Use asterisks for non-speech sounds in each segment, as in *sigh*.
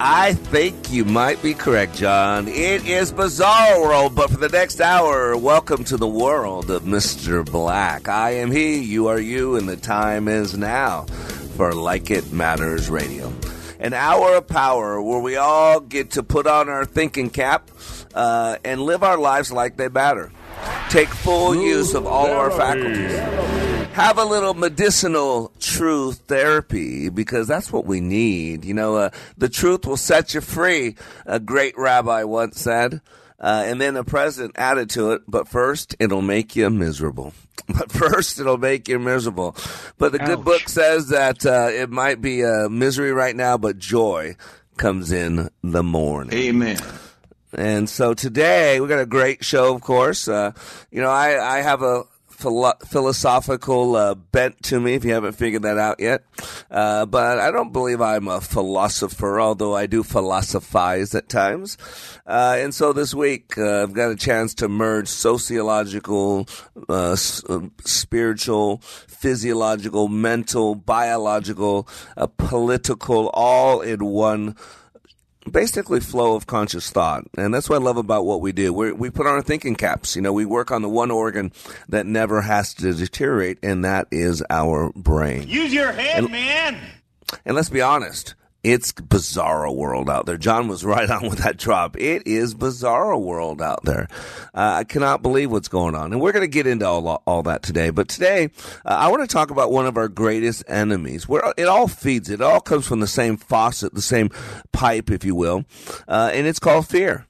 I think you might be correct, John. It is Bizarre World, but for the next hour, welcome to the world of Mr. Black. I am he, you are you, and the time is now for Like It Matters Radio. An hour of power where we all get to put on our thinking cap uh, and live our lives like they matter. Take full use of all our faculties have a little medicinal truth therapy because that's what we need. You know, uh, the truth will set you free, a great rabbi once said. Uh, and then the president added to it, but first it'll make you miserable. *laughs* But first it'll make you miserable. But the Ouch. good book says that uh, it might be a misery right now, but joy comes in the morning. Amen. And so today we got a great show, of course. Uh, you know, I, I have a philo- philosophical uh, bent to me, if you haven't figured that out yet. Uh, but I don't believe I'm a philosopher, although I do philosophize at times. Uh, and so this week, uh, I've got a chance to merge sociological, uh, s- uh, spiritual, physiological, mental, biological, political, all in one basically flow of conscious thought. And that's what I love about what we do. we we put on our thinking caps. You know, we work on the one organ that never has to deteriorate, and that is our brain. Use your head, and, man. And let's be honest. It's bizarro world out there. John was *laughs* right on with that drop. It is bizarro world out there. Uh, I cannot believe what's going on, and we're going to get into all all that today. But today, uh, I want to talk about one of our greatest enemies. Where it all feeds, it all comes from the same faucet, the same pipe, if you will, uh, and it's called fear.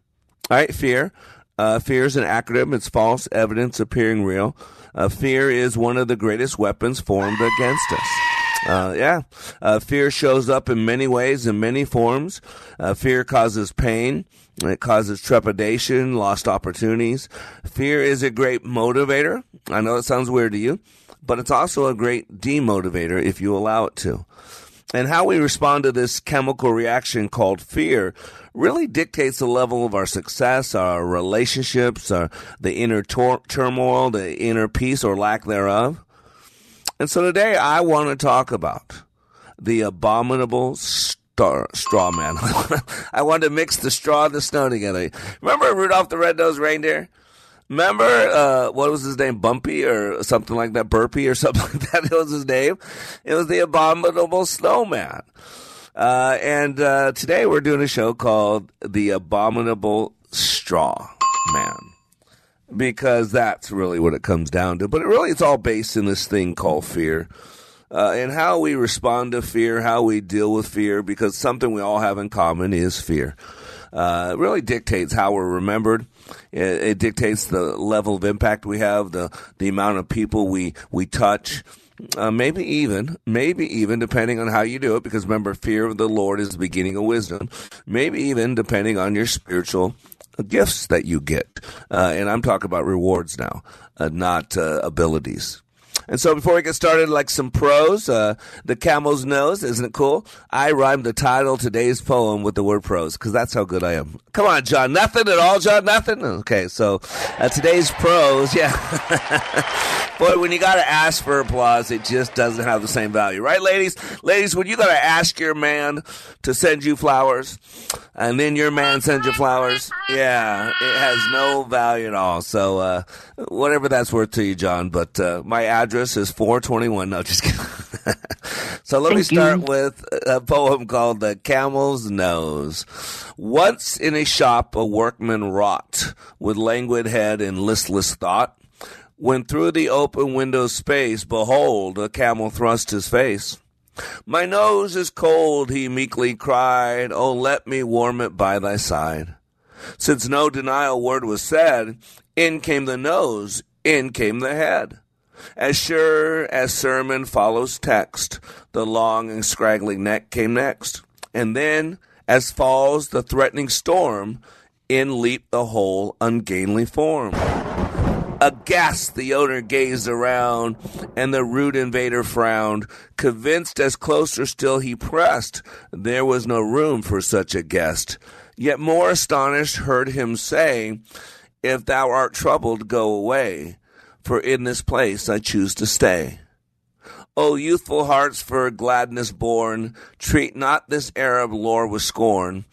All right, fear. Uh, fear is an acronym. It's false evidence appearing real. Uh, fear is one of the greatest weapons formed against us. Uh, yeah. Uh, fear shows up in many ways, in many forms. Uh, fear causes pain. It causes trepidation, lost opportunities. Fear is a great motivator. I know it sounds weird to you, but it's also a great demotivator if you allow it to. And how we respond to this chemical reaction called fear really dictates the level of our success, our relationships, our, the inner tor- turmoil, the inner peace or lack thereof. And so today I want to talk about the abominable star, straw man. *laughs* I want to mix the straw and the snow together. Remember Rudolph the Red-Nosed Reindeer? Remember, uh, what was his name? Bumpy or something like that? Burpy or *laughs* something like that? It was his name. It was the abominable snowman. Uh, and, uh, today we're doing a show called The Abominable Straw Man because that's really what it comes down to. But it really, it's all based in this thing called fear. Uh, and how we respond to fear, how we deal with fear, because something we all have in common is fear. Uh, it really dictates how we're remembered. It, it, dictates the level of impact we have, the the amount of people we we touch. Uh, maybe even, maybe even depending on how you do it, because remember, fear of the Lord is the beginning of wisdom. Maybe even depending on your spiritual gifts that you get. Uh, and I'm talking about rewards now, uh, not uh, abilities. And so before we get started, like some prose, uh, the camel's nose, isn't it cool? I rhymed the title today's poem with the word prose because that's how good I am. Come on, John, nothing at all, John, nothing. Okay, so uh, today's prose, yeah. *laughs* Boy, when you got to ask for applause, it just doesn't have the same value, right, ladies? Ladies, when you got to ask your man to send you flowers, and then your man sends you flowers, yeah, it has no value at all. So uh, whatever that's worth to you, John. But uh, my address is 421. No, just kidding. *laughs* So let me Thank you. start with a poem called The Camel's Nose. Once in a shop, a workman wrought with languid head and listless thought. When through the open window space, behold, a camel thrust his face. My nose is cold, he meekly cried. Oh, let me warm it by thy side. Since no denial word was said, in came the nose, in came the head. As sure as sermon follows text, the long and scraggly neck came next. And then, as falls the threatening storm, in leaped the whole ungainly form. Aghast the owner gazed around, and the rude invader frowned. Convinced as closer still he pressed, there was no room for such a guest. Yet more astonished heard him say, If thou art troubled, go away, for in this place I choose to stay. O youthful hearts for gladness born, treat not this Arab lore with scorn.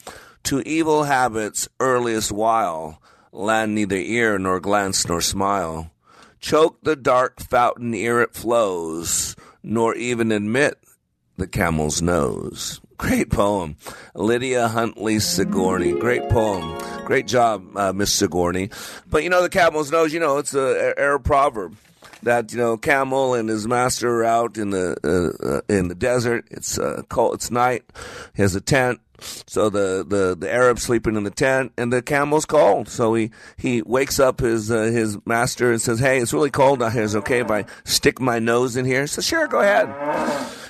To evil habits earliest while, land neither ear nor glance nor smile. Choke the dark fountain ere it flows, nor even admit the camel's nose. Great poem. Lydia Huntley Sigourney. Great poem. Great job, uh, Miss Sigourney. But you know, the camel's nose, you know, it's a Arab proverb that you know camel and his master are out in the uh, uh, in the desert. It's uh, cold. It's night. He has a tent. So the, the, the Arab sleeping in the tent, and the camel's cold. So he, he wakes up his uh, his master and says, "Hey, it's really cold out here. Is okay if I stick my nose in here?" He says, "Sure, go ahead."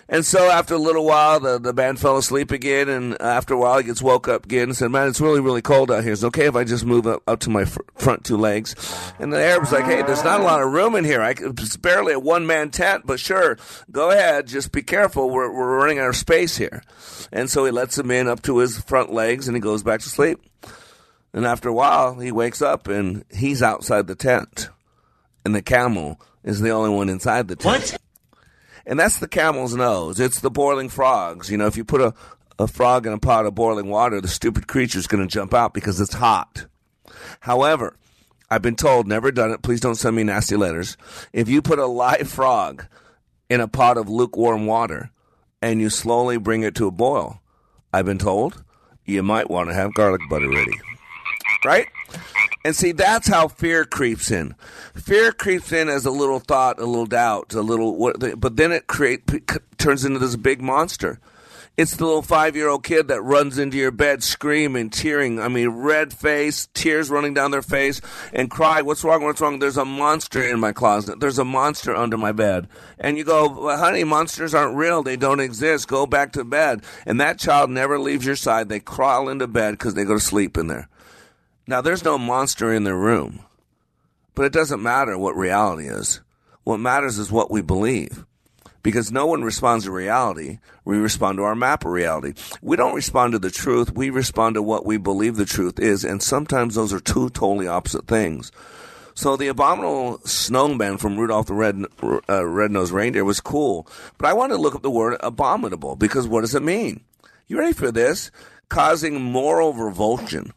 And so after a little while, the, the man fell asleep again, and after a while, he gets woke up again and said, "Man, it's really really cold out here. Is it okay if I just move up, up to my fr- front two legs?" And the Arab's like, "Hey, there's not a lot of room in here. I, it's barely a one man tent, but sure, go ahead. Just be careful. We're we're running out of space here." And so he lets him in up to his front legs, and he goes back to sleep. And after a while, he wakes up and he's outside the tent, and the camel is the only one inside the tent. What? And that's the camel's nose. It's the boiling frogs. You know, if you put a, a frog in a pot of boiling water, the stupid creature's going to jump out because it's hot. However, I've been told, never done it, please don't send me nasty letters. If you put a live frog in a pot of lukewarm water and you slowly bring it to a boil, I've been told you might want to have garlic butter ready. Right? And see, that's how fear creeps in. Fear creeps in as a little thought, a little doubt, a little, but then it create, turns into this big monster. It's the little five year old kid that runs into your bed screaming, tearing, I mean, red face, tears running down their face, and cry, What's wrong? What's wrong? There's a monster in my closet. There's a monster under my bed. And you go, well, honey, monsters aren't real. They don't exist. Go back to bed. And that child never leaves your side. They crawl into bed because they go to sleep in there. Now, there's no monster in the room, but it doesn't matter what reality is. What matters is what we believe. Because no one responds to reality, we respond to our map of reality. We don't respond to the truth, we respond to what we believe the truth is, and sometimes those are two totally opposite things. So the abominable snowman from Rudolph the Red uh, Red-Nosed Reindeer was cool, but I wanted to look up the word abominable because what does it mean? You ready for this? Causing moral revulsion.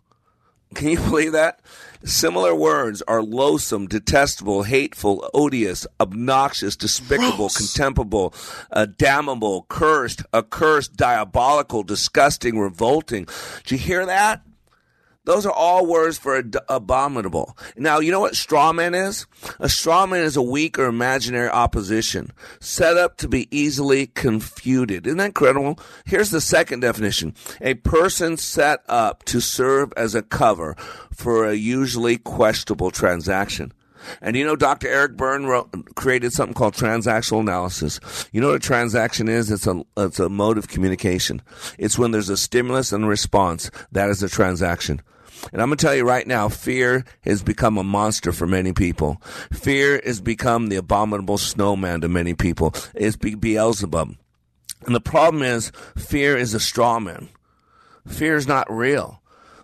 Can you believe that? Similar words are loathsome, detestable, hateful, odious, obnoxious, despicable, Gross. contemptible, uh, damnable, cursed, accursed, diabolical, disgusting, revolting. Did you hear that? Those are all words for ad- abominable. Now, you know what straw man is? A straw man is a weak or imaginary opposition set up to be easily confuted. Isn't that incredible? Here's the second definition. A person set up to serve as a cover for a usually questionable transaction. And you know, Dr. Eric Berne wrote, created something called transactional analysis. You know what a transaction is? It's a, it's a mode of communication. It's when there's a stimulus and a response. That is a transaction. And I'm going to tell you right now, fear has become a monster for many people. Fear has become the abominable snowman to many people. It's Be- Beelzebub. And the problem is, fear is a straw man. Fear is not real.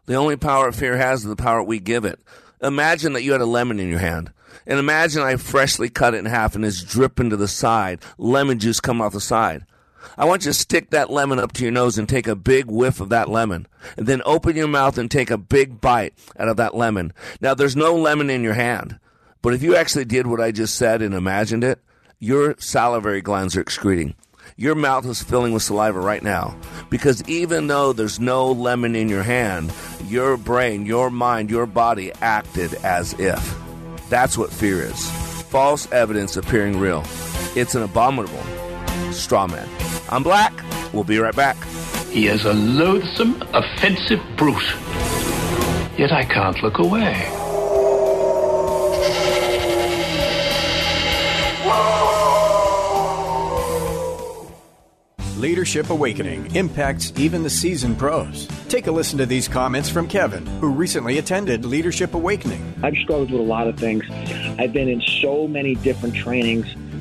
The only power fear has is the power we give it. Imagine that you had a lemon in your hand. And imagine I freshly cut it in half and it's dripping to the side. Lemon juice come off the side. I want you to stick that lemon up to your nose and take a big whiff of that lemon. And then open your mouth and take a big bite out of that lemon. Now, there's no lemon in your hand. But if you actually did what I just said and imagined it, your salivary glands are excreting. Your mouth is filling with saliva right now because even though there's no lemon in your hand, your brain, your mind, your body acted as if. That's what fear is false evidence appearing real. It's an abominable straw man. I'm Black. We'll be right back. He is a loathsome, offensive brute. Yet I can't look away. Leadership Awakening impacts even the seasoned pros. Take a listen to these comments from Kevin, who recently attended Leadership Awakening. I've struggled with a lot of things. I've been in so many different trainings,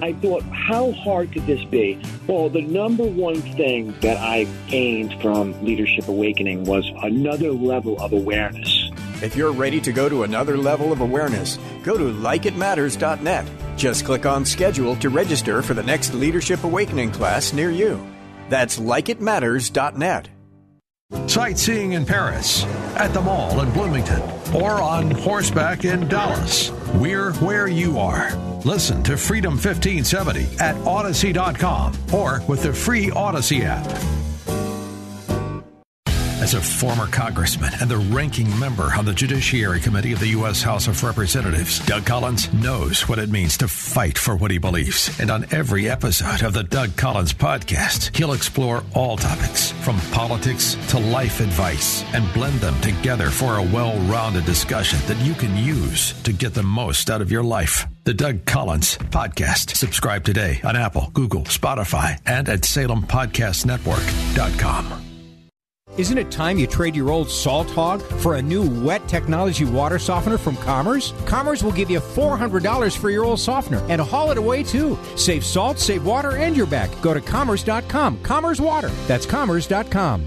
I thought, how hard could this be? Well, the number one thing that I gained from Leadership Awakening was another level of awareness. If you're ready to go to another level of awareness, go to likeitmatters.net. Just click on schedule to register for the next Leadership Awakening class near you. That's likeitmatters.net. Sightseeing in Paris, at the mall in Bloomington, or on horseback in Dallas. We're where you are. Listen to Freedom 1570 at Odyssey.com or with the free Odyssey app. As a former congressman and the ranking member on the Judiciary Committee of the U.S. House of Representatives, Doug Collins knows what it means to fight for what he believes. And on every episode of the Doug Collins podcast, he'll explore all topics from politics to life advice and blend them together for a well rounded discussion that you can use to get the most out of your life. The Doug Collins Podcast. Subscribe today on Apple, Google, Spotify, and at SalemPodcastNetwork.com. Isn't it time you trade your old salt hog for a new wet technology water softener from Commerce? Commerce will give you $400 for your old softener and haul it away too. Save salt, save water, and you're back. Go to commerce.com. Commerce Water. That's commerce.com.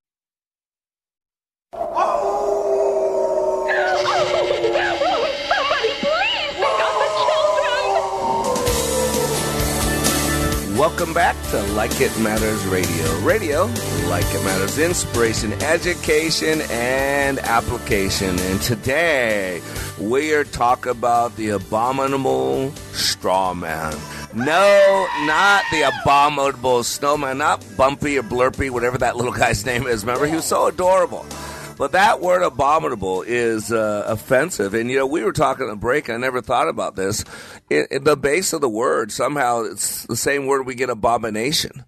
Welcome back to Like It Matters Radio. Radio, like it matters, inspiration, education, and application. And today we are talking about the abominable straw man. No, not the abominable snowman, not Bumpy or Blurpy, whatever that little guy's name is. Remember, he was so adorable. But that word abominable is uh, offensive. And, you know, we were talking the break, I never thought about this. In, the base of the word, somehow it's the same word we get abomination.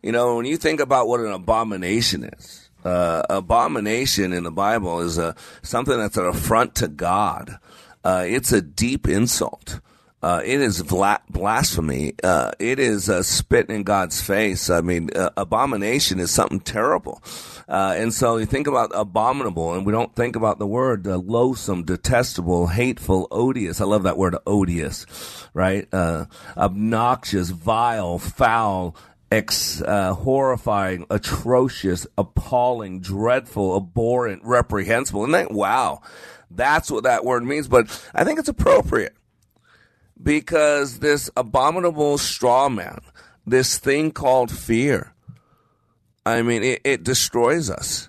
You know, when you think about what an abomination is, uh, abomination in the Bible is a, something that's an affront to God. Uh, it's a deep insult. Uh, it is vla- blasphemy. Uh, it is uh, spit in God's face. I mean, uh, abomination is something terrible. Uh, and so you think about abominable, and we don't think about the word uh, loathsome, detestable, hateful, odious. I love that word odious, right? obnoxious, vile, foul, ex, horrifying, atrocious, appalling, dreadful, abhorrent, reprehensible. And that, wow, that's what that word means. But I think it's appropriate because this abominable straw man, this thing called fear, I mean, it, it destroys us.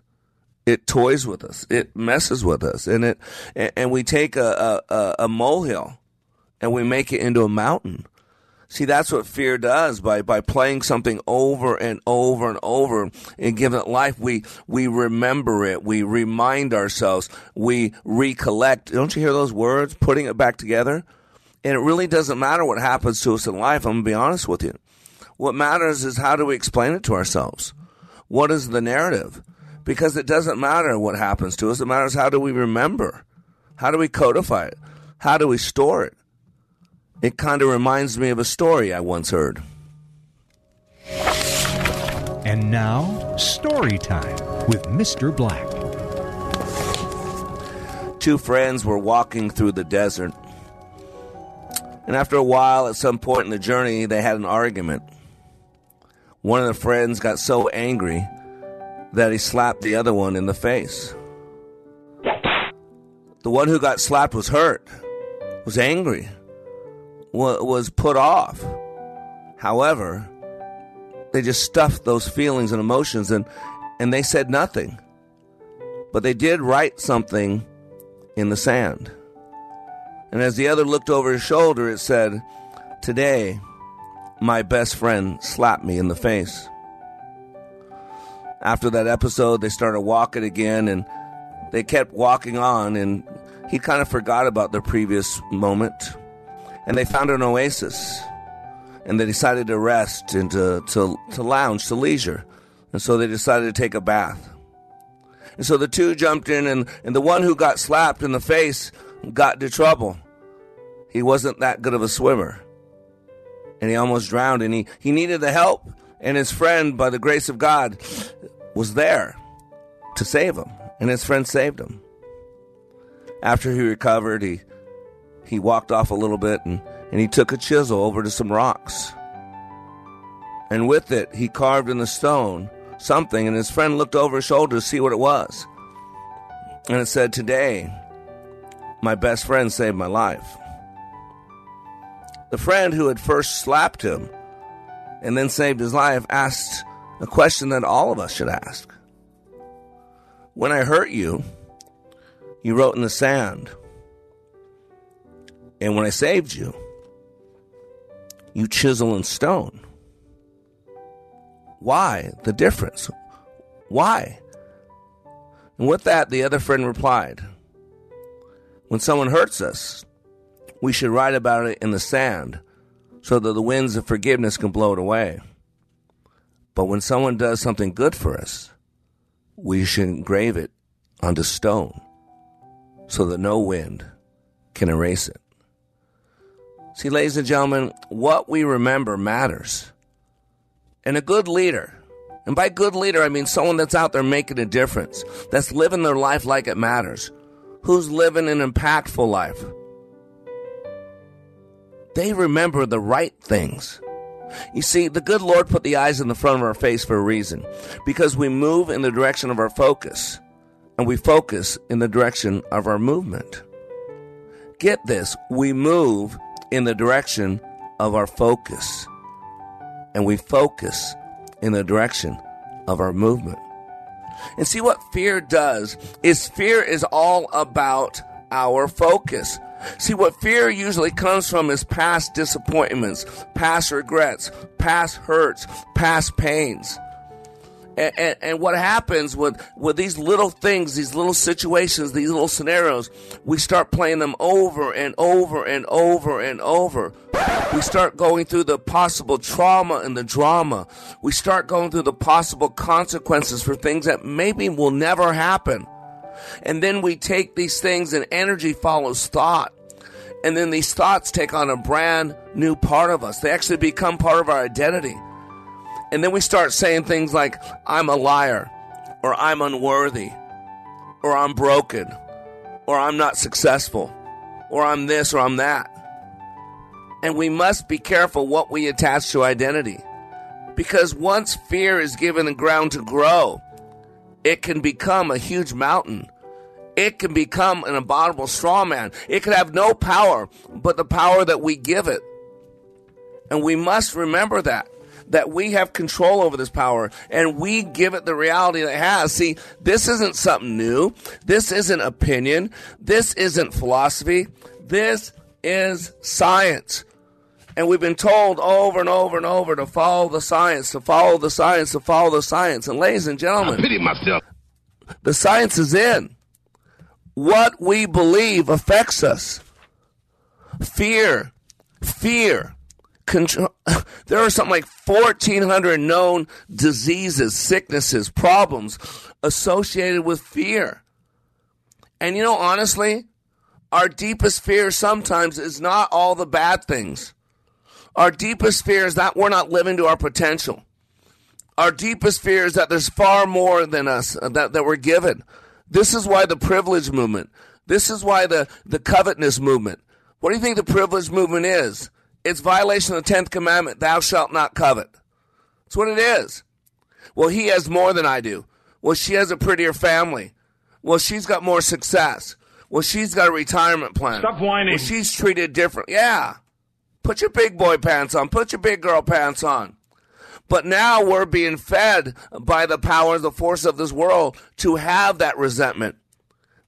It toys with us. It messes with us, and it and we take a, a, a molehill and we make it into a mountain. See, that's what fear does by, by playing something over and over and over and giving it life. We, we remember it. We remind ourselves. We recollect. Don't you hear those words? Putting it back together. And it really doesn't matter what happens to us in life. I'm going to be honest with you. What matters is how do we explain it to ourselves? What is the narrative? Because it doesn't matter what happens to us. It matters how do we remember? How do we codify it? How do we store it? It kind of reminds me of a story I once heard. And now, story time with Mr. Black. Two friends were walking through the desert. And after a while, at some point in the journey, they had an argument. One of the friends got so angry that he slapped the other one in the face. The one who got slapped was hurt, was angry was put off. However, they just stuffed those feelings and emotions and, and they said nothing. But they did write something in the sand. And as the other looked over his shoulder, it said, Today, my best friend slapped me in the face. After that episode, they started walking again and they kept walking on, and he kind of forgot about the previous moment and they found an oasis. And they decided to rest and to, to, to lounge, to leisure. And so they decided to take a bath. And so the two jumped in, and, and the one who got slapped in the face got into trouble. He wasn't that good of a swimmer. And he almost drowned, and he, he needed the help. And his friend, by the grace of God, was there to save him. And his friend saved him. After he recovered, he he walked off a little bit and, and he took a chisel over to some rocks. And with it, he carved in the stone something, and his friend looked over his shoulder to see what it was. And it said, Today, my best friend saved my life. The friend who had first slapped him and then saved his life asked a question that all of us should ask. When I hurt you, you wrote in the sand, and when I saved you, you chisel and stone. Why the difference? Why? And with that, the other friend replied, When someone hurts us, we should write about it in the sand so that the winds of forgiveness can blow it away. But when someone does something good for us, we should engrave it onto stone so that no wind can erase it. See, ladies and gentlemen, what we remember matters. And a good leader, and by good leader, I mean someone that's out there making a difference, that's living their life like it matters, who's living an impactful life. They remember the right things. You see, the good Lord put the eyes in the front of our face for a reason, because we move in the direction of our focus, and we focus in the direction of our movement. Get this, we move in the direction of our focus. And we focus in the direction of our movement. And see what fear does is fear is all about our focus. See, what fear usually comes from is past disappointments, past regrets, past hurts, past pains. And, and, and, what happens with, with these little things, these little situations, these little scenarios, we start playing them over and over and over and over. We start going through the possible trauma and the drama. We start going through the possible consequences for things that maybe will never happen. And then we take these things and energy follows thought. And then these thoughts take on a brand new part of us. They actually become part of our identity. And then we start saying things like, I'm a liar, or I'm unworthy, or I'm broken, or I'm not successful, or I'm this, or I'm that. And we must be careful what we attach to identity. Because once fear is given the ground to grow, it can become a huge mountain. It can become an abominable straw man. It can have no power but the power that we give it. And we must remember that. that we have control over this power and we give it the reality that it has. See, this isn't something new. This isn't opinion. This isn't philosophy. This is science. And we've been told over and over and over to follow the science, to follow the science, to follow the science. And ladies and gentlemen, I pity myself. The science is in. What we believe affects us. Fear, fear. Control. *laughs* There are something like 1,400 known diseases, sicknesses, problems associated with fear. And you know, honestly, our deepest fear sometimes is not all the bad things. Our deepest fear is that we're not living to our potential. Our deepest fear is that there's far more than us uh, that, that we're given. This is why the privilege movement, this is why the, the covetousness movement. What do you think the privilege movement is? It's violation of the 10th commandment, thou shalt not covet. That's what it is. Well, he has more than I do. Well, she has a prettier family. Well, she's got more success. Well, she's got a retirement plan. Stop whining. Well, she's treated different. Yeah. Put your big boy pants on. Put your big girl pants on. But now we're being fed by the powers, the force of this world to have that resentment.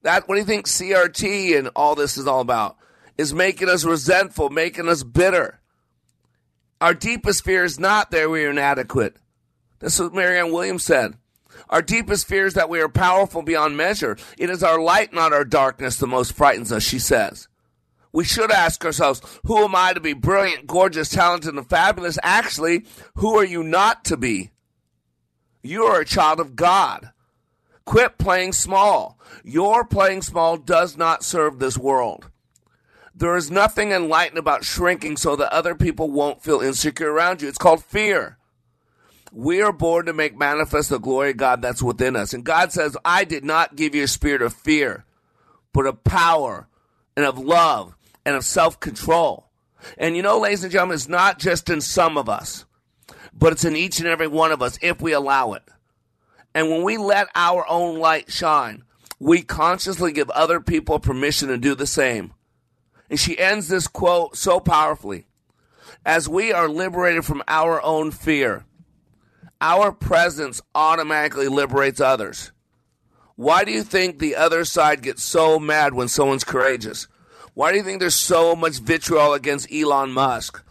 That what do you think CRT and all this is all about? Is making us resentful, making us bitter. Our deepest fear is not that we are inadequate. That's what Marianne Williams said. Our deepest fear is that we are powerful beyond measure. It is our light, not our darkness, that most frightens us, she says. We should ask ourselves, who am I to be brilliant, gorgeous, talented, and fabulous? Actually, who are you not to be? You are a child of God. Quit playing small. Your playing small does not serve this world. There is nothing enlightened about shrinking so that other people won't feel insecure around you. It's called fear. We are born to make manifest the glory of God that's within us. And God says, I did not give you a spirit of fear, but of power and of love and of self control. And you know, ladies and gentlemen, it's not just in some of us, but it's in each and every one of us if we allow it. And when we let our own light shine, we consciously give other people permission to do the same. And she ends this quote so powerfully. As we are liberated from our own fear, our presence automatically liberates others. Why do you think the other side gets so mad when someone's courageous? Why do you think there's so much vitriol against Elon Musk,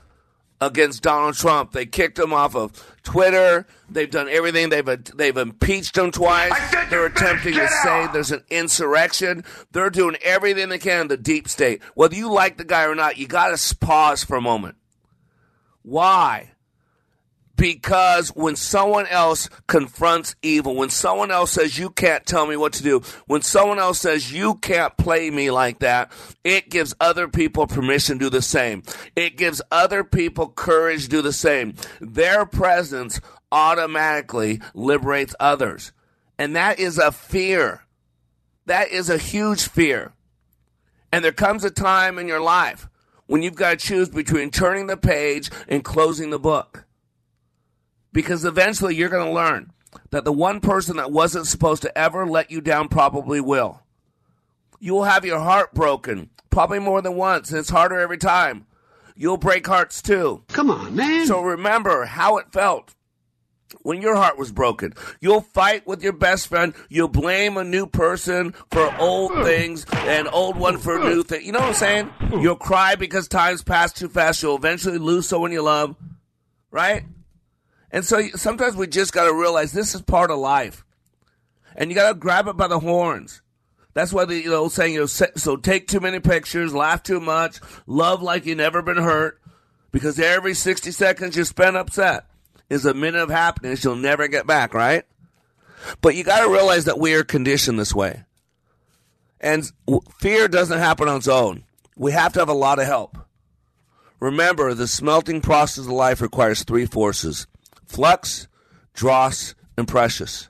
against Donald Trump? They kicked him off of Twitter. They've done everything. They've they've impeached him twice. They're attempting to say there's an insurrection. They're doing everything they can. The deep state. Whether you like the guy or not, you got to pause for a moment. Why? Because when someone else confronts evil, when someone else says you can't tell me what to do, when someone else says you can't play me like that, it gives other people permission to do the same. It gives other people courage to do the same. Their presence automatically liberates others. And that is a fear. That is a huge fear. And there comes a time in your life when you've got to choose between turning the page and closing the book because eventually you're going to learn that the one person that wasn't supposed to ever let you down probably will. You will have your heart broken, probably more than once, and it's harder every time. You'll break hearts too. Come on, man. So remember how it felt when your heart was broken. You'll fight with your best friend. You'll blame a new person for old things and old one for new things. You know what I'm saying? You'll cry because time's passed too fast. You'll eventually lose someone you love, right? And so sometimes we just got to realize this is part of life. And you got to grab it by the horns. That's why the you know saying you know so take too many pictures, laugh too much, love like you never been hurt, because every sixty seconds you spend upset is a minute of happiness you'll never get back, right? But you got to realize that we are conditioned this way, and fear doesn't happen on its own. We have to have a lot of help. Remember, the smelting process of life requires three forces Flux, dross, and precious.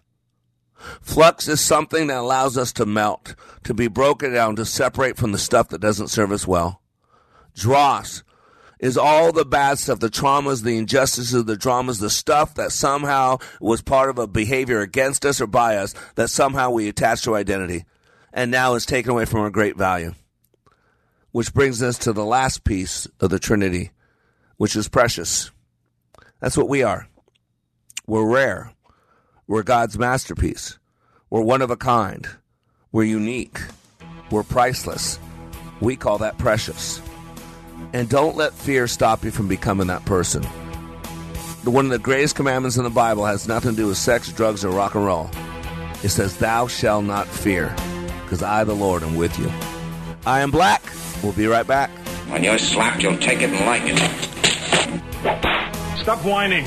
Flux is something that allows us to melt, to be broken down, to separate from the stuff that doesn't serve us well. Dross is all the bad stuff, the traumas, the injustices, the dramas, the stuff that somehow was part of a behavior against us or by us that somehow we attach to identity and now is taken away from our great value. Which brings us to the last piece of the Trinity, which is precious. That's what we are. We're rare. We're God's masterpiece. We're one of a kind. We're unique. We're priceless. We call that precious. And don't let fear stop you from becoming that person. The one of the greatest commandments in the Bible has nothing to do with sex, drugs, or rock and roll. It says, Thou shalt not fear, because I, the Lord, am with you. I am black. We'll be right back. When you're slapped, you'll take it and like it. Stop whining.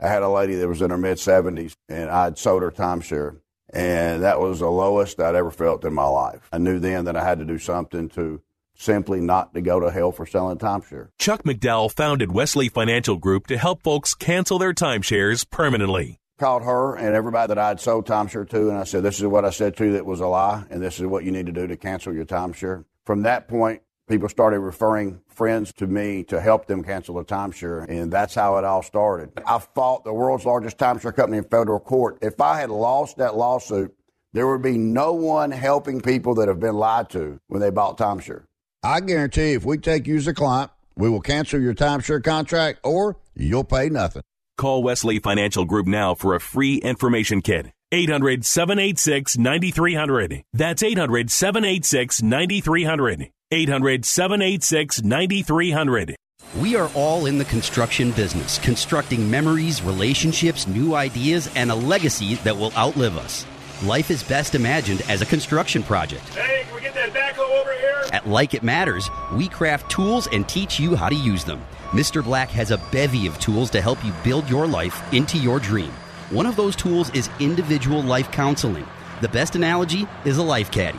I had a lady that was in her mid 70s, and I'd sold her timeshare. And that was the lowest I'd ever felt in my life. I knew then that I had to do something to simply not to go to hell for selling timeshare. Chuck McDowell founded Wesley Financial Group to help folks cancel their timeshares permanently. Called her and everybody that I'd sold timeshare to, and I said, This is what I said to you that was a lie, and this is what you need to do to cancel your timeshare. From that point, people started referring friends to me to help them cancel the timeshare, and that's how it all started. I fought the world's largest timeshare company in federal court. If I had lost that lawsuit, there would be no one helping people that have been lied to when they bought timeshare. I guarantee if we take you as a client, we will cancel your timeshare contract or you'll pay nothing. Call Wesley Financial Group now for a free information kit. 800 786 9300. That's 800 786 9300. 800 786 9300. We are all in the construction business, constructing memories, relationships, new ideas, and a legacy that will outlive us. Life is best imagined as a construction project. Hey, can we get that backhoe over here? At Like It Matters, we craft tools and teach you how to use them. Mr. Black has a bevy of tools to help you build your life into your dream. One of those tools is individual life counseling. The best analogy is a life caddy,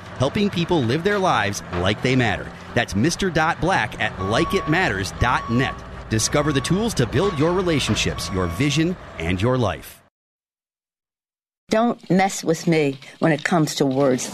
Helping people live their lives like they matter. That's Mr. Black at likeitmatters.net. Discover the tools to build your relationships, your vision, and your life. Don't mess with me when it comes to words.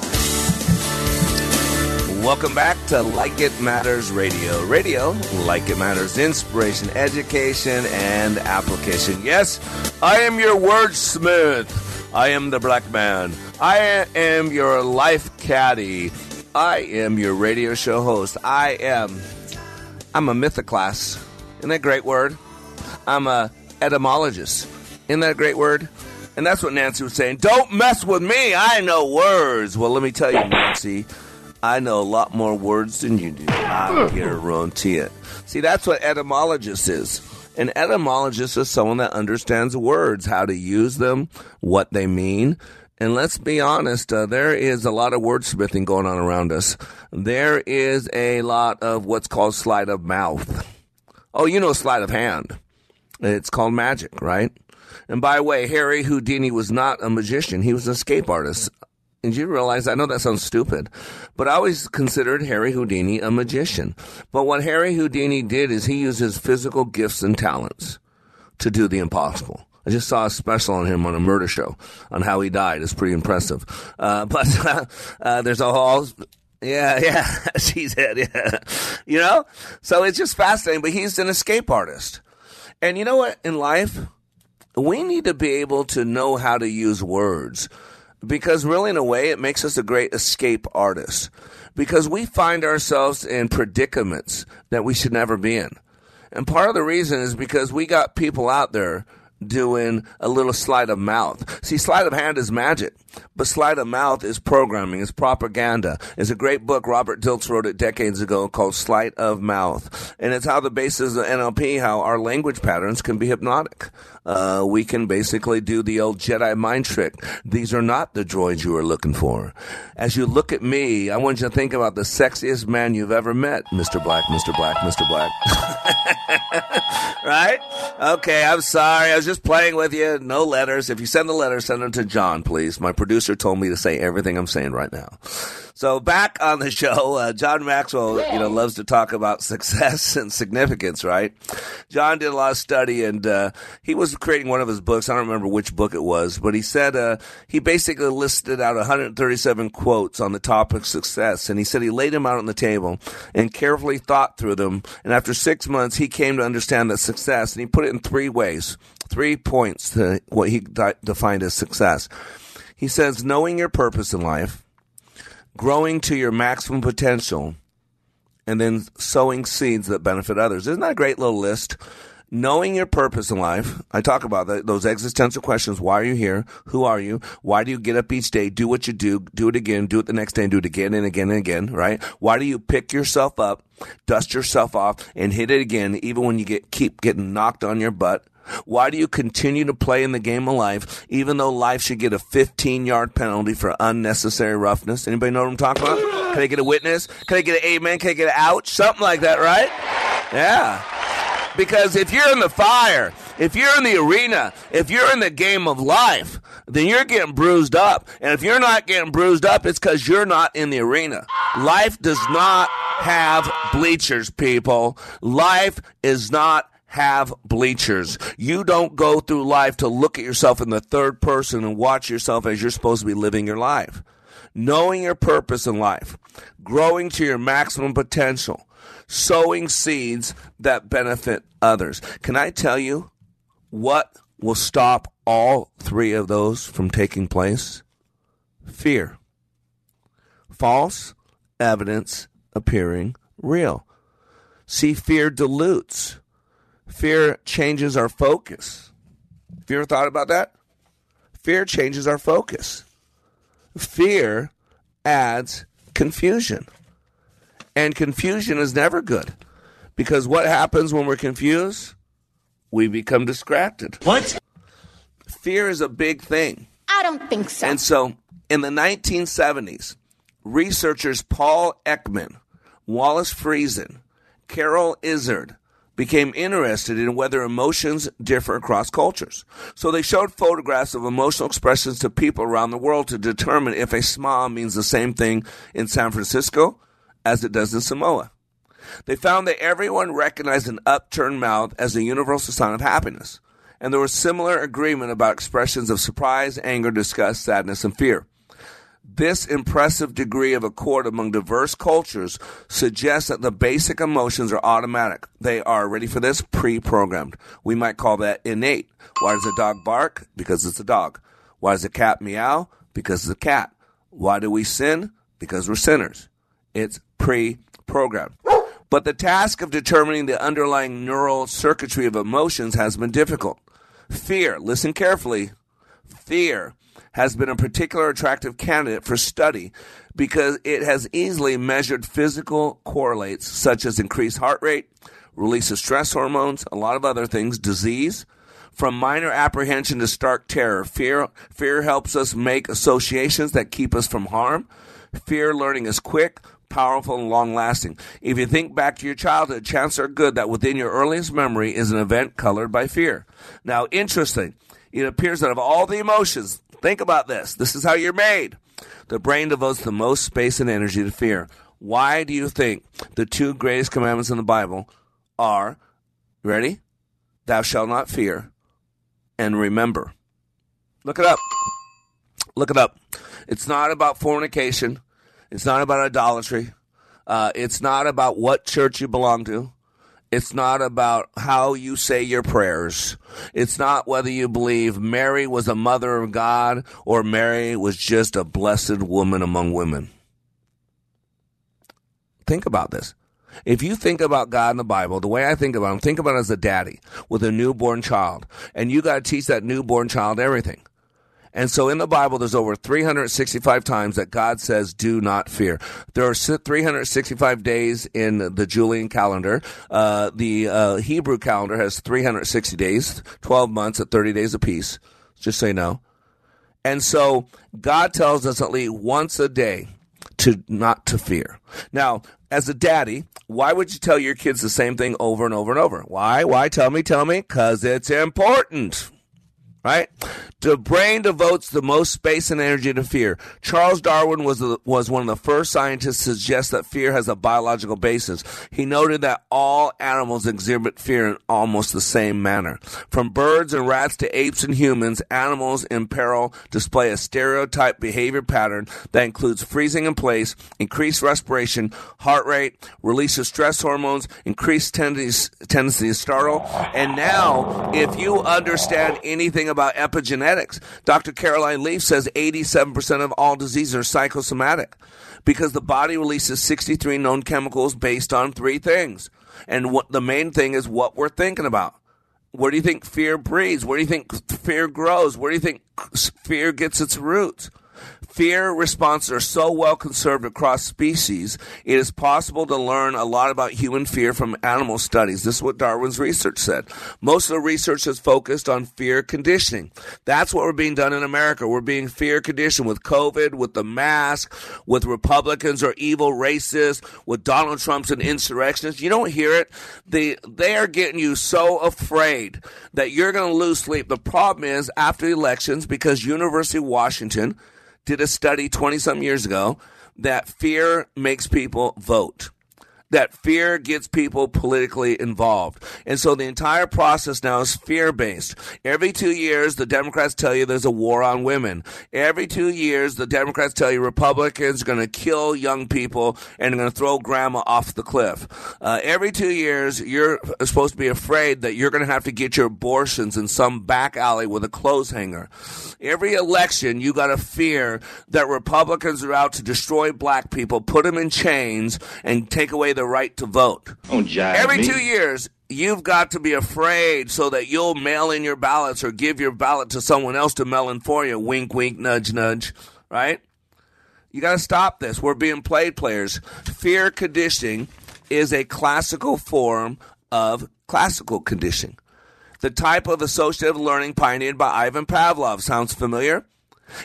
Welcome back to Like It Matters Radio. Radio, like it matters, inspiration, education, and application. Yes, I am your wordsmith. I am the black man. I am your life caddy. I am your radio show host. I am. I'm a mythoclass. Isn't that a great word? I'm a etymologist. Isn't that a great word? And that's what Nancy was saying. Don't mess with me. I know words. Well, let me tell you, Nancy. I know a lot more words than you do. I guarantee it. See, that's what etymologist is. An etymologist is someone that understands words, how to use them, what they mean. And let's be honest, uh, there is a lot of wordsmithing going on around us. There is a lot of what's called sleight of mouth. Oh, you know, sleight of hand. It's called magic, right? And by the way, Harry Houdini was not a magician. He was an escape artist. And you realize, I know that sounds stupid, but I always considered Harry Houdini a magician. But what Harry Houdini did is he used his physical gifts and talents to do the impossible. I just saw a special on him on a murder show on how he died. It's pretty impressive. Uh, *laughs* but uh, there's a whole Yeah, *laughs* yeah, she's dead. Yeah, you know. So it's just fascinating. But he's an escape artist, and you know what? In life, we need to be able to know how to use words, because really, in a way, it makes us a great escape artist. Because we find ourselves in predicaments that we should never be in, and part of the reason is because we got people out there doing a little sleight of mouth. See, sleight of hand is magic, but sleight of mouth is programming, is propaganda. It's a great book. Robert Dilts wrote it decades ago called Sleight of Mouth. And it's how the basis of NLP, how our language patterns can be hypnotic. Uh, we can basically do the old Jedi mind trick. These are not the droids you are looking for. As you look at me, I want you to think about the sexiest man you've ever met, Mr. Black, Mr. Black, Mr. Black. *laughs* right? Okay, I'm sorry. I was just playing with you. No letters. If you send a letter, send them to John, please. My producer told me to say everything I'm saying right now. So back on the show, uh, John Maxwell, you know, loves to talk about success *laughs* and significance, right? John did a lot of study and, uh, he was creating one of his books. I don't remember which book it was, but he said, uh, he basically listed out 137 quotes on the topic of success. And he said he laid them out on the table and carefully thought through them. And after six months, he came to understand that success and he put it in three ways, three points to what he defined as success. He says, knowing your purpose in life, growing to your maximum potential, and then sowing seeds that benefit others. Isn't that a great little list? Knowing your purpose in life. I talk about that, those existential questions. Why are you here? Who are you? Why do you get up each day? Do what you do. Do it again. Do it the next day and do it again and again and again, right? Why do you pick yourself up, dust yourself off and hit it again even when you get, keep getting knocked on your butt? Why do you continue to play in the game of life, even though life should get a 15 yard penalty for unnecessary roughness? Anybody know what I'm talking about? Can I get a witness? Can I get an amen? Can I get an ouch? Something like that, right? Yeah. Because if you're in the fire, if you're in the arena, if you're in the game of life, then you're getting bruised up. And if you're not getting bruised up, it's because you're not in the arena. Life does not have bleachers, people. Life is not have bleachers. You don't go through life to look at yourself in the third person and watch yourself as you're supposed to be living your life. Knowing your purpose in life, growing to your maximum potential, sowing seeds that benefit others. Can I tell you what will stop all three of those from taking place? Fear. False evidence appearing real. See, fear dilutes. Fear changes our focus. Have you ever thought about that? Fear changes our focus. Fear adds confusion. And confusion is never good. Because what happens when we're confused? We become distracted. What? Fear is a big thing. I don't think so. And so in the 1970s, researchers Paul Ekman, Wallace Friesen, Carol Izard, became interested in whether emotions differ across cultures. So they showed photographs of emotional expressions to people around the world to determine if a smile means the same thing in San Francisco as it does in Samoa. They found that everyone recognized an upturned mouth as a universal sign of happiness. And there was similar agreement about expressions of surprise, anger, disgust, sadness, and fear. This impressive degree of accord among diverse cultures suggests that the basic emotions are automatic. They are, ready for this, pre-programmed. We might call that innate. Why does a dog bark? Because it's a dog. Why does a cat meow? Because it's a cat. Why do we sin? Because we're sinners. It's pre-programmed. But the task of determining the underlying neural circuitry of emotions has been difficult. Fear, listen carefully, fear has been a particular attractive candidate for study because it has easily measured physical correlates such as increased heart rate, release of stress hormones, a lot of other things, disease. From minor apprehension to stark terror, fear, fear helps us make associations that keep us from harm. Fear learning is quick, powerful, and long lasting. If you think back to your childhood, chances are good that within your earliest memory is an event colored by fear. Now, interesting, it appears that of all the emotions, think about this. This is how you're made. The brain devotes the most space and energy to fear. Why do you think the two greatest commandments in the Bible are, ready? Thou shalt not fear, and remember. Look it up. Look it up. It's not about fornication. It's not about idolatry. Uh, it's not about what church you belong to. It's not about how you say your prayers. It's not whether you believe Mary was a mother of God or Mary was just a blessed woman among women. Think about this. If you think about God in the Bible, the way I think about him, think about it as a daddy with a newborn child. And you got to teach that newborn child everything. And so in the Bible, there's over 365 times that God says, do not fear. There are 365 days in the Julian calendar. Uh, the uh, Hebrew calendar has 360 days, 12 months at 30 days apiece. Just you know. And so God tells us at least once a day to not to fear. Now, as a daddy, why would you tell your kids the same thing over and over and over? Why? Why? Tell me, tell me. Because it's important right? The brain devotes the most space and energy to fear. Charles Darwin was the, was one of the first scientists to suggest that fear has a biological basis. He noted that all animals exhibit fear in almost the same manner. From birds and rats to apes and humans, animals in peril display a stereotype behavior pattern that includes freezing in place, increased respiration, heart rate, release of stress hormones, increased tendency, tendency to startle. And now, if you understand anything about epigenetics. Dr. Caroline Leaf says 87% of all diseases are psychosomatic because the body releases 63 known chemicals based on three things. And what the main thing is what we're thinking about. Where do you think fear breeds? Where do you think fear grows? Where do you think fear gets its roots? Fear responses are so well conserved across species, it is possible to learn a lot about human fear from animal studies. This is what Darwin's research said. Most of the research has focused on fear conditioning. That's what we're being done in America. We're being fear conditioned with COVID, with the mask, with Republicans or evil racists, with Donald Trump's an insurrectionist. You don't hear it. They, they are getting you so afraid that you're going to lose sleep. The problem is after the elections, because University of Washington, did a study 20 some years ago that fear makes people vote that fear gets people politically involved. And so the entire process now is fear based. Every two years, the Democrats tell you there's a war on women. Every two years, the Democrats tell you Republicans are going to kill young people and are going to throw grandma off the cliff. Uh, every two years, you're supposed to be afraid that you're going to have to get your abortions in some back alley with a clothes hanger. Every election, you got to fear that Republicans are out to destroy black people, put them in chains, and take away the right to vote. Every me. two years, you've got to be afraid so that you'll mail in your ballots or give your ballot to someone else to mail in for you. Wink, wink, nudge, nudge. Right? You got to stop this. We're being played players. Fear conditioning is a classical form of classical conditioning. The type of associative learning pioneered by Ivan Pavlov sounds familiar.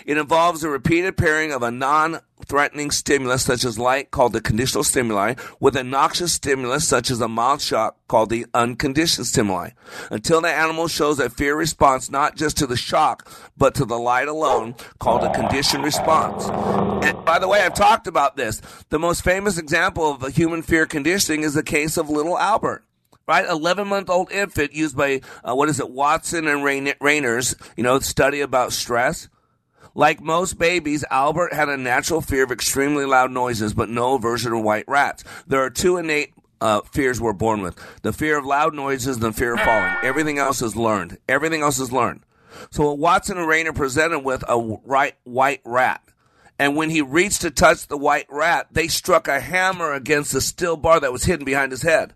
It involves a repeated pairing of a non threatening stimulus, such as light, called the conditional stimuli, with a noxious stimulus, such as a mild shock, called the unconditioned stimuli, until the animal shows a fear response not just to the shock, but to the light alone, called a conditioned response. And by the way, I've talked about this. The most famous example of a human fear conditioning is the case of little Albert right? 11 month old infant used by, uh, what is it, Watson and Rayner's, you know, study about stress. Like most babies, Albert had a natural fear of extremely loud noises, but no aversion to white rats. There are two innate uh, fears we're born with the fear of loud noises and the fear of falling. Everything else is learned. Everything else is learned. So Watson and Rayner presented with a right, white rat. And when he reached to touch the white rat, they struck a hammer against the steel bar that was hidden behind his head.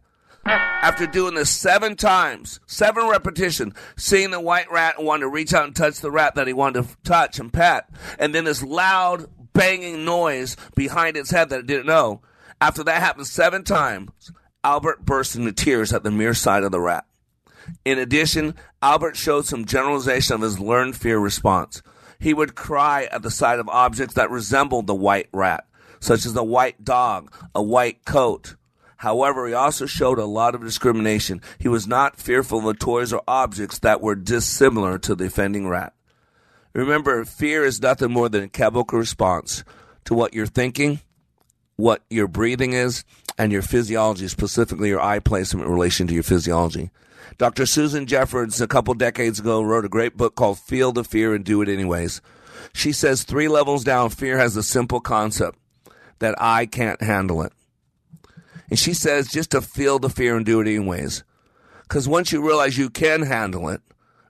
After doing this seven times, seven repetitions, seeing the white rat and wanting to reach out and touch the rat that he wanted to touch and pet, and then this loud banging noise behind its head that it didn't know. After that happened seven times, Albert burst into tears at the mere sight of the rat. In addition, Albert showed some generalization of his learned fear response. He would cry at the sight of objects that resembled the white rat, such as a white dog, a white coat, However, he also showed a lot of discrimination. He was not fearful of toys or objects that were dissimilar to the offending rat. Remember, fear is nothing more than a chemical response to what you're thinking, what your breathing is, and your physiology, specifically your eye placement in relation to your physiology. Dr. Susan Jeffers, a couple decades ago, wrote a great book called Feel the Fear and Do It Anyways. She says three levels down, fear has a simple concept that I can't handle it. And she says just to feel the fear and do it anyways. Because once you realize you can handle it,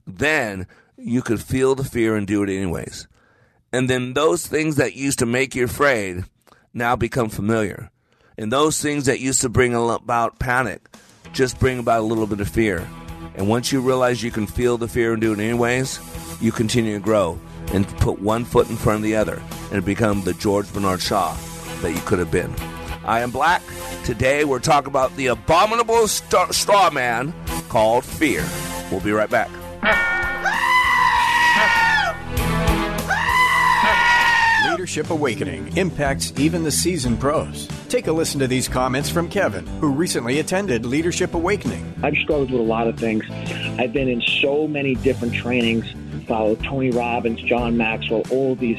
then you could feel the fear and do it anyways. And then those things that used to make you afraid now become familiar. And those things that used to bring about panic just bring about a little bit of fear. And once you realize you can feel the fear and do it anyways, you continue to grow and put one foot in front of the other and become the George Bernard Shaw that you could have been. I am Black. Today we're talking about the abominable st- straw man called fear. We'll be right back. Leadership Awakening impacts even the seasoned pros. Take a listen to these comments from Kevin, who recently attended Leadership Awakening. I've struggled with a lot of things. I've been in so many different trainings, followed Tony Robbins, John Maxwell, all of these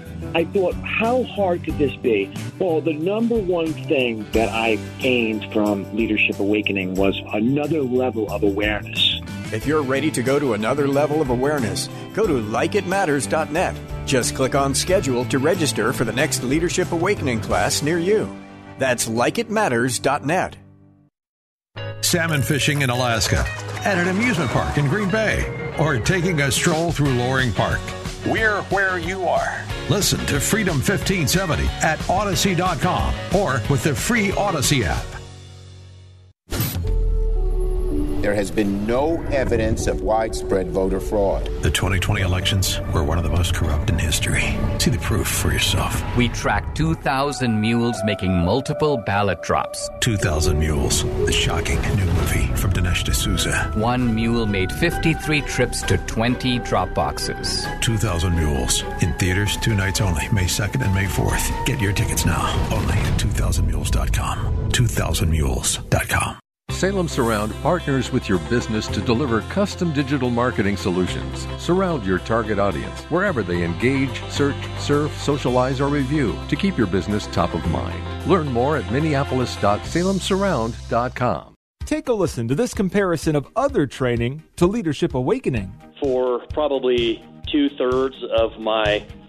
I thought, how hard could this be? Well, the number one thing that I gained from Leadership Awakening was another level of awareness. If you're ready to go to another level of awareness, go to likeitmatters.net. Just click on schedule to register for the next Leadership Awakening class near you. That's likeitmatters.net. Salmon fishing in Alaska, at an amusement park in Green Bay, or taking a stroll through Loring Park. We're where you are. Listen to Freedom 1570 at Odyssey.com or with the free Odyssey app. There has been no evidence of widespread voter fraud. The 2020 elections were one of the most corrupt in history. See the proof for yourself. We tracked 2,000 mules making multiple ballot drops. 2,000 Mules, the shocking new movie from Dinesh D'Souza. One mule made 53 trips to 20 drop boxes. 2,000 Mules in theaters two nights only, May 2nd and May 4th. Get your tickets now only at 2000mules.com. 2000mules.com. Salem Surround partners with your business to deliver custom digital marketing solutions. Surround your target audience wherever they engage, search, surf, socialize, or review to keep your business top of mind. Learn more at minneapolis.salemsurround.com. Take a listen to this comparison of other training to Leadership Awakening. For probably two thirds of my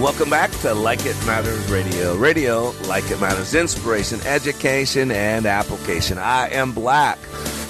Welcome back to Like It Matters Radio. Radio, like it matters, inspiration, education, and application. I am Black.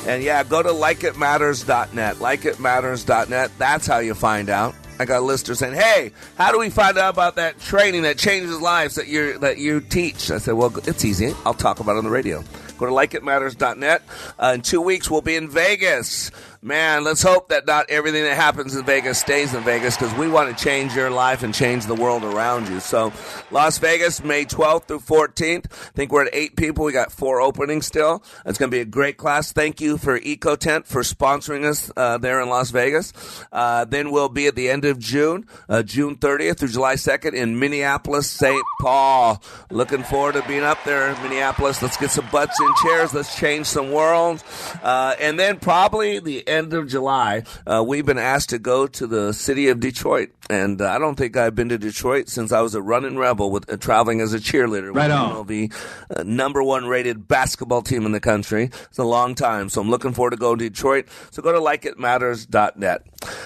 And yeah, go to likeitmatters.net. Likeitmatters.net. That's how you find out. I got a listener saying, "Hey, how do we find out about that training that changes lives that you that you teach?" I said, "Well, it's easy. I'll talk about it on the radio. Go to likeitmatters.net. Uh, in two weeks, we'll be in Vegas. Man, let's hope that not everything that happens in Vegas stays in Vegas because we want to change your life and change the world around you. So, Las Vegas, May 12th through 14th. I think we're at eight people. We got four openings still. It's going to be a great class. Thank you for Eco Tent for sponsoring us uh, there in Las Vegas. Uh, then we'll be at the end of June, uh, June 30th through July 2nd in Minneapolis, St. Paul. Looking forward to being up there in Minneapolis. Let's get some butts in chairs. Let's change some worlds. Uh, and then probably the end of July, uh, we've been asked to go to the city of Detroit, and uh, I don't think I've been to Detroit since I was a running rebel with uh, traveling as a cheerleader. Right on. The uh, number one rated basketball team in the country. It's a long time, so I'm looking forward to going to Detroit. So go to likeitmatters.net.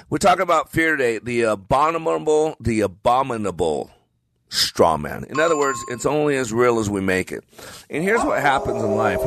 We're talking about fear today. The abominable, the abominable straw man. In other words, it's only as real as we make it. And here's what happens in life.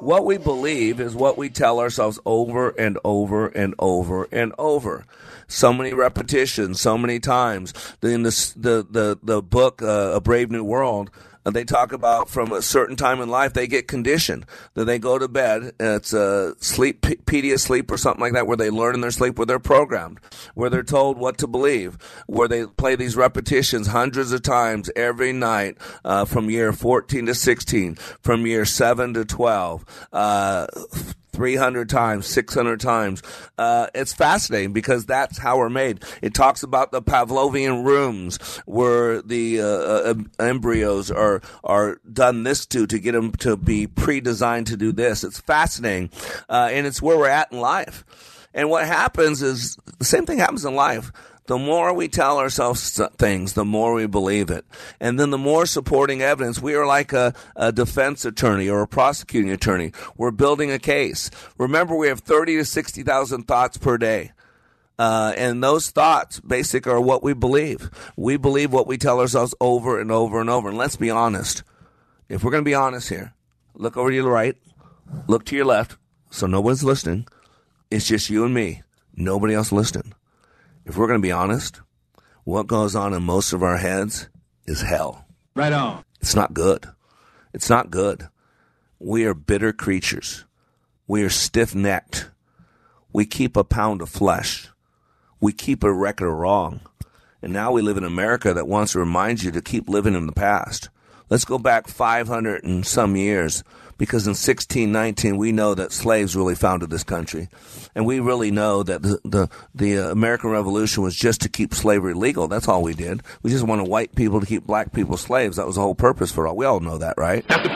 What we believe is what we tell ourselves over and over and over and over. So many repetitions, so many times. In the the the, the book uh, A Brave New World, they talk about from a certain time in life they get conditioned. That they go to bed. It's a sleep pedia sleep or something like that, where they learn in their sleep, where they're programmed, where they're told what to believe, where they play these repetitions hundreds of times every night uh, from year 14 to 16, from year 7 to 12. Uh, 300 times, 600 times. Uh, it's fascinating because that's how we're made. It talks about the Pavlovian rooms where the uh, uh, embryos are are done this to to get them to be pre-designed to do this. It's fascinating, uh, and it's where we're at in life. And what happens is the same thing happens in life. The more we tell ourselves things, the more we believe it. And then the more supporting evidence, we are like a, a, defense attorney or a prosecuting attorney. We're building a case. Remember, we have 30 to 60,000 thoughts per day. Uh, and those thoughts, basic, are what we believe. We believe what we tell ourselves over and over and over. And let's be honest. If we're going to be honest here, look over to your right, look to your left, so no one's listening. It's just you and me. Nobody else listening if we're going to be honest, what goes on in most of our heads is hell. Right on. It's not good. It's not good. We are bitter creatures. We are stiff necked. We keep a pound of flesh. We keep a record of wrong. And now we live in America that wants to remind you to keep living in the past. Let's go back 500 and some years because in 1619 we know that slaves really founded this country, and we really know that the the, the uh, American Revolution was just to keep slavery legal. That's all we did. We just wanted white people to keep black people slaves. That was the whole purpose for all. We all know that, right? That's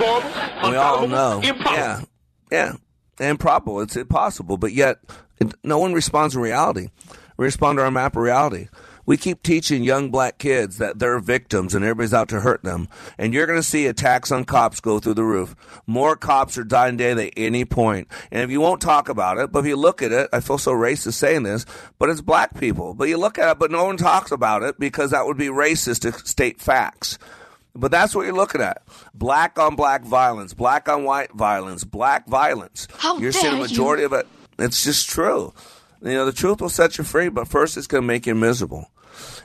We all know. Improbable. Yeah, yeah, improbable. It's impossible, but yet it, no one responds in reality. We respond to our map of reality. We keep teaching young black kids that they're victims and everybody's out to hurt them. And you're going to see attacks on cops go through the roof. More cops are dying today at any point. And if you won't talk about it, but if you look at it, I feel so racist saying this, but it's black people. But you look at it, but no one talks about it because that would be racist to state facts. But that's what you're looking at. Black on black violence, black on white violence, black violence. How you're seeing a majority you. of it. It's just true. You know, the truth will set you free, but first it's going to make you miserable.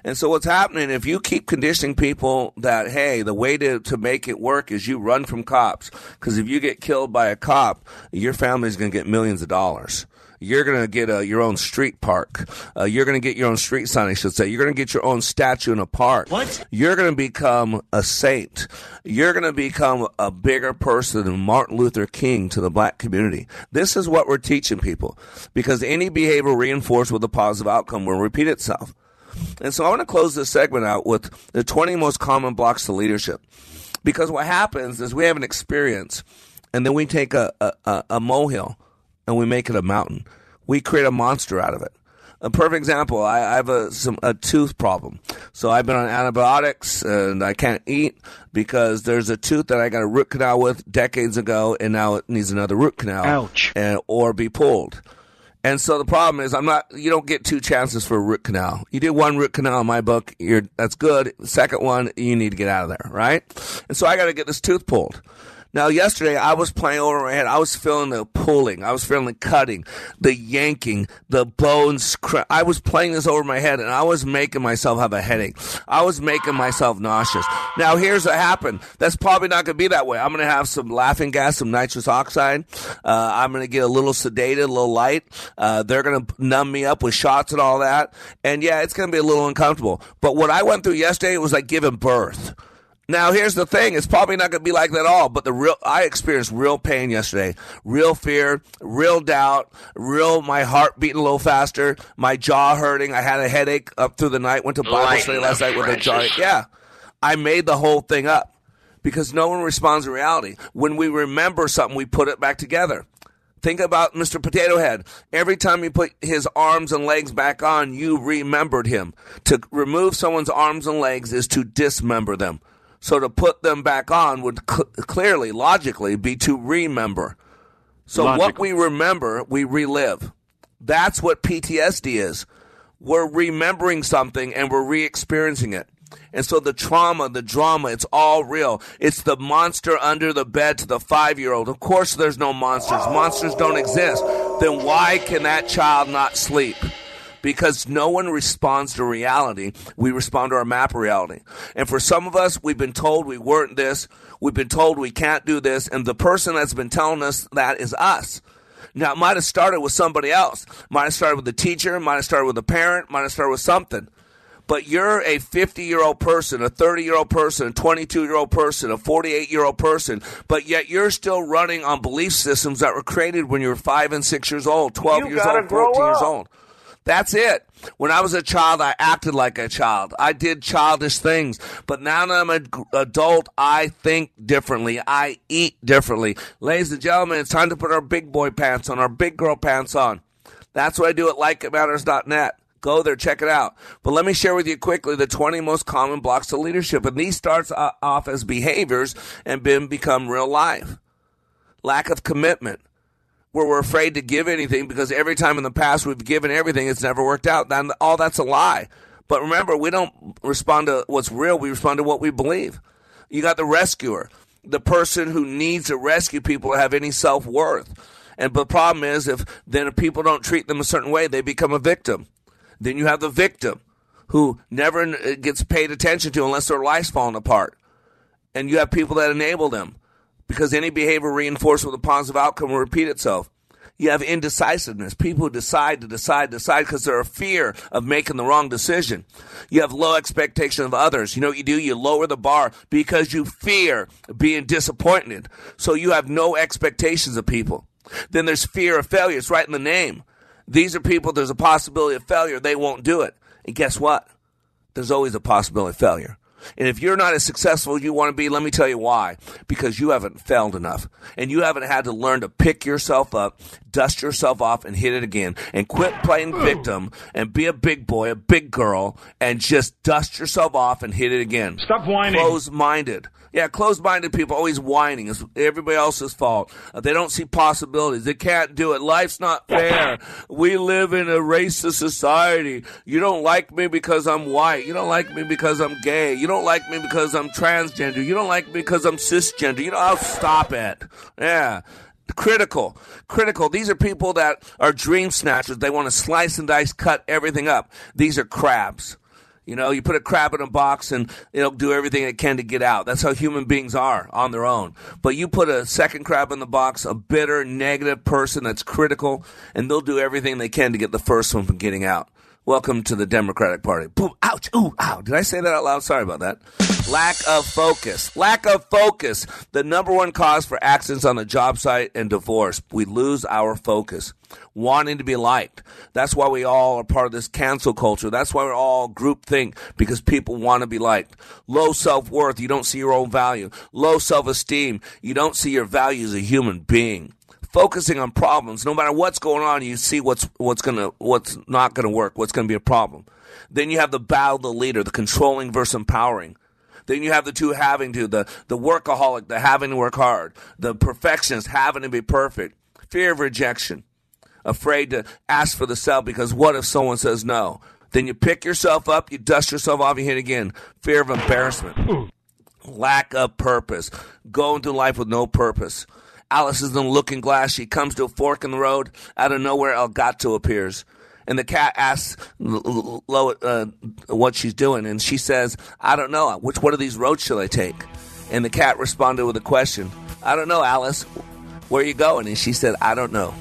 And so what's happening if you keep conditioning people that hey, the way to to make it work is you run from cops because if you get killed by a cop, your family's going to get millions of dollars. You're going to get a, your own street park. Uh, you're going to get your own street sign, I should say. You're going to get your own statue in a park. What? You're going to become a saint. You're going to become a bigger person than Martin Luther King to the black community. This is what we're teaching people because any behavior reinforced with a positive outcome will repeat itself. And so I want to close this segment out with the 20 most common blocks to leadership. Because what happens is we have an experience and then we take a, a, a, a molehill and we make it a mountain. We create a monster out of it. A perfect example, I, I have a, some, a tooth problem. So I've been on antibiotics and I can't eat because there's a tooth that I got a root canal with decades ago and now it needs another root canal. Ouch. And, or be pulled. And so the problem is, I'm not. You don't get two chances for a root canal. You do one root canal in my book, you're that's good. Second one, you need to get out of there, right? And so I got to get this tooth pulled. Now, yesterday I was playing over my head. I was feeling the pulling. I was feeling the cutting, the yanking, the bones. Cr- I was playing this over my head, and I was making myself have a headache. I was making myself nauseous. Now, here's what happened. That's probably not going to be that way. I'm going to have some laughing gas, some nitrous oxide. Uh, I'm going to get a little sedated, a little light. Uh, they're going to numb me up with shots and all that. And yeah, it's going to be a little uncomfortable. But what I went through yesterday was like giving birth. Now here's the thing: it's probably not going to be like that at all. But the real, I experienced real pain yesterday, real fear, real doubt, real my heart beating a little faster, my jaw hurting. I had a headache up through the night. Went to Bible Lighten study last night with a jaw. Yeah, I made the whole thing up because no one responds to reality. When we remember something, we put it back together. Think about Mr. Potato Head. Every time you put his arms and legs back on, you remembered him. To remove someone's arms and legs is to dismember them. So to put them back on would cl- clearly, logically, be to remember. So what we remember, we relive. That's what PTSD is. We're remembering something and we're re-experiencing it. And so the trauma, the drama, it's all real. It's the monster under the bed to the five year old. Of course, there's no monsters. Monsters don't exist. Then why can that child not sleep? Because no one responds to reality. We respond to our map reality. And for some of us, we've been told we weren't this. We've been told we can't do this. And the person that's been telling us that is us. Now, it might have started with somebody else. Might have started with a teacher. Might have started with a parent. Might have started with something but you're a 50 year old person, a 30 year old person, a 22 year old person, a 48 year old person, but yet you're still running on belief systems that were created when you were five and six years old, 12 You years old, grow 14 years old. That's it. When I was a child, I acted like a child. I did childish things. But now that I'm an adult, I think differently. I eat differently. Ladies and gentlemen, it's time to put our big boy pants on, our big girl pants on. That's what I do at likeitmatters.net. Go there, check it out. But let me share with you quickly the 20 most common blocks to leadership. And these starts off as behaviors and then become real life. Lack of commitment where we're afraid to give anything because every time in the past we've given everything, it's never worked out. Then all that's a lie. But remember, we don't respond to what's real. We respond to what we believe. You got the rescuer, the person who needs to rescue people to have any self worth. And the problem is, if then if people don't treat them a certain way, they become a victim. Then you have the victim who never uh, gets paid attention to unless their life's falling apart. And you have people that enable them because any behavior reinforced with a positive outcome will repeat itself. You have indecisiveness, people decide to decide, decide because they're a fear of making the wrong decision. You have low expectation of others. You know what you do? You lower the bar because you fear being disappointed. So you have no expectations of people. Then there's fear of failure. It's right in the name. These are people, there's a possibility of failure. They won't do it. And guess what? There's always a possibility of failure. And if you're not as successful as you want to be, let me tell you why. Because you haven't failed enough. And you haven't had to learn to pick yourself up, dust yourself off, and hit it again. And quit playing victim and be a big boy, a big girl, and just dust yourself off and hit it again. Stop whining. Close minded. Yeah, closed minded people always whining. It's everybody else's fault. Uh, they don't see possibilities. They can't do it. Life's not fair. We live in a racist society. You don't like me because I'm white. You don't like me because I'm gay. You don't like me because I'm transgender. You don't like me because I'm cisgender. You know, I'll stop it. Yeah. Critical. Critical. These are people that are dream snatchers. They want to slice and dice, cut everything up. These are crabs. You know, you put a crab in a box and it'll do everything it can to get out. That's how human beings are on their own. But you put a second crab in the box, a bitter, negative person that's critical, and they'll do everything they can to get the first one from getting out. Welcome to the Democratic Party. Boom, ouch, ooh, ow. Did I say that out loud? Sorry about that. Lack of focus. Lack of focus. The number one cause for accidents on the job site and divorce. We lose our focus. Wanting to be liked. That's why we all are part of this cancel culture. That's why we're all group think because people want to be liked. Low self worth. You don't see your own value. Low self esteem. You don't see your value as a human being focusing on problems. No matter what's going on, you see what's what's gonna what's not gonna work, what's gonna be a problem. Then you have the battle of the leader, the controlling versus empowering. Then you have the two having to, the, the workaholic, the having to work hard, the perfectionist having to be perfect, fear of rejection, afraid to ask for the sell because what if someone says no? Then you pick yourself up, you dust yourself off, you hit again. Fear of embarrassment, hmm. lack of purpose, going through life with no purpose. Alice is in the looking glass. She comes to a fork in the road. Out of nowhere, El Gato appears. And the cat asks uh, what she's doing. And she says, I don't know. Which one of these roads shall I take? And the cat responded with a question. I don't know, Alice. Where are you going? And she said, I don't know.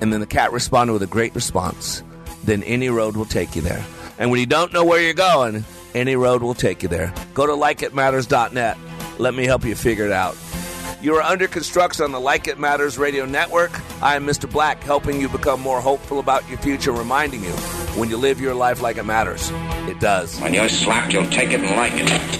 And then the cat responded with a great response. Then any road will take you there. And when you don't know where you're going, any road will take you there. Go to likeitmatters.net. Let me help you figure it out. You are under construction on the Like It Matters radio network. I am Mr. Black, helping you become more hopeful about your future, reminding you when you live your life like it matters, it does. When you're slapped, you'll take it and like it.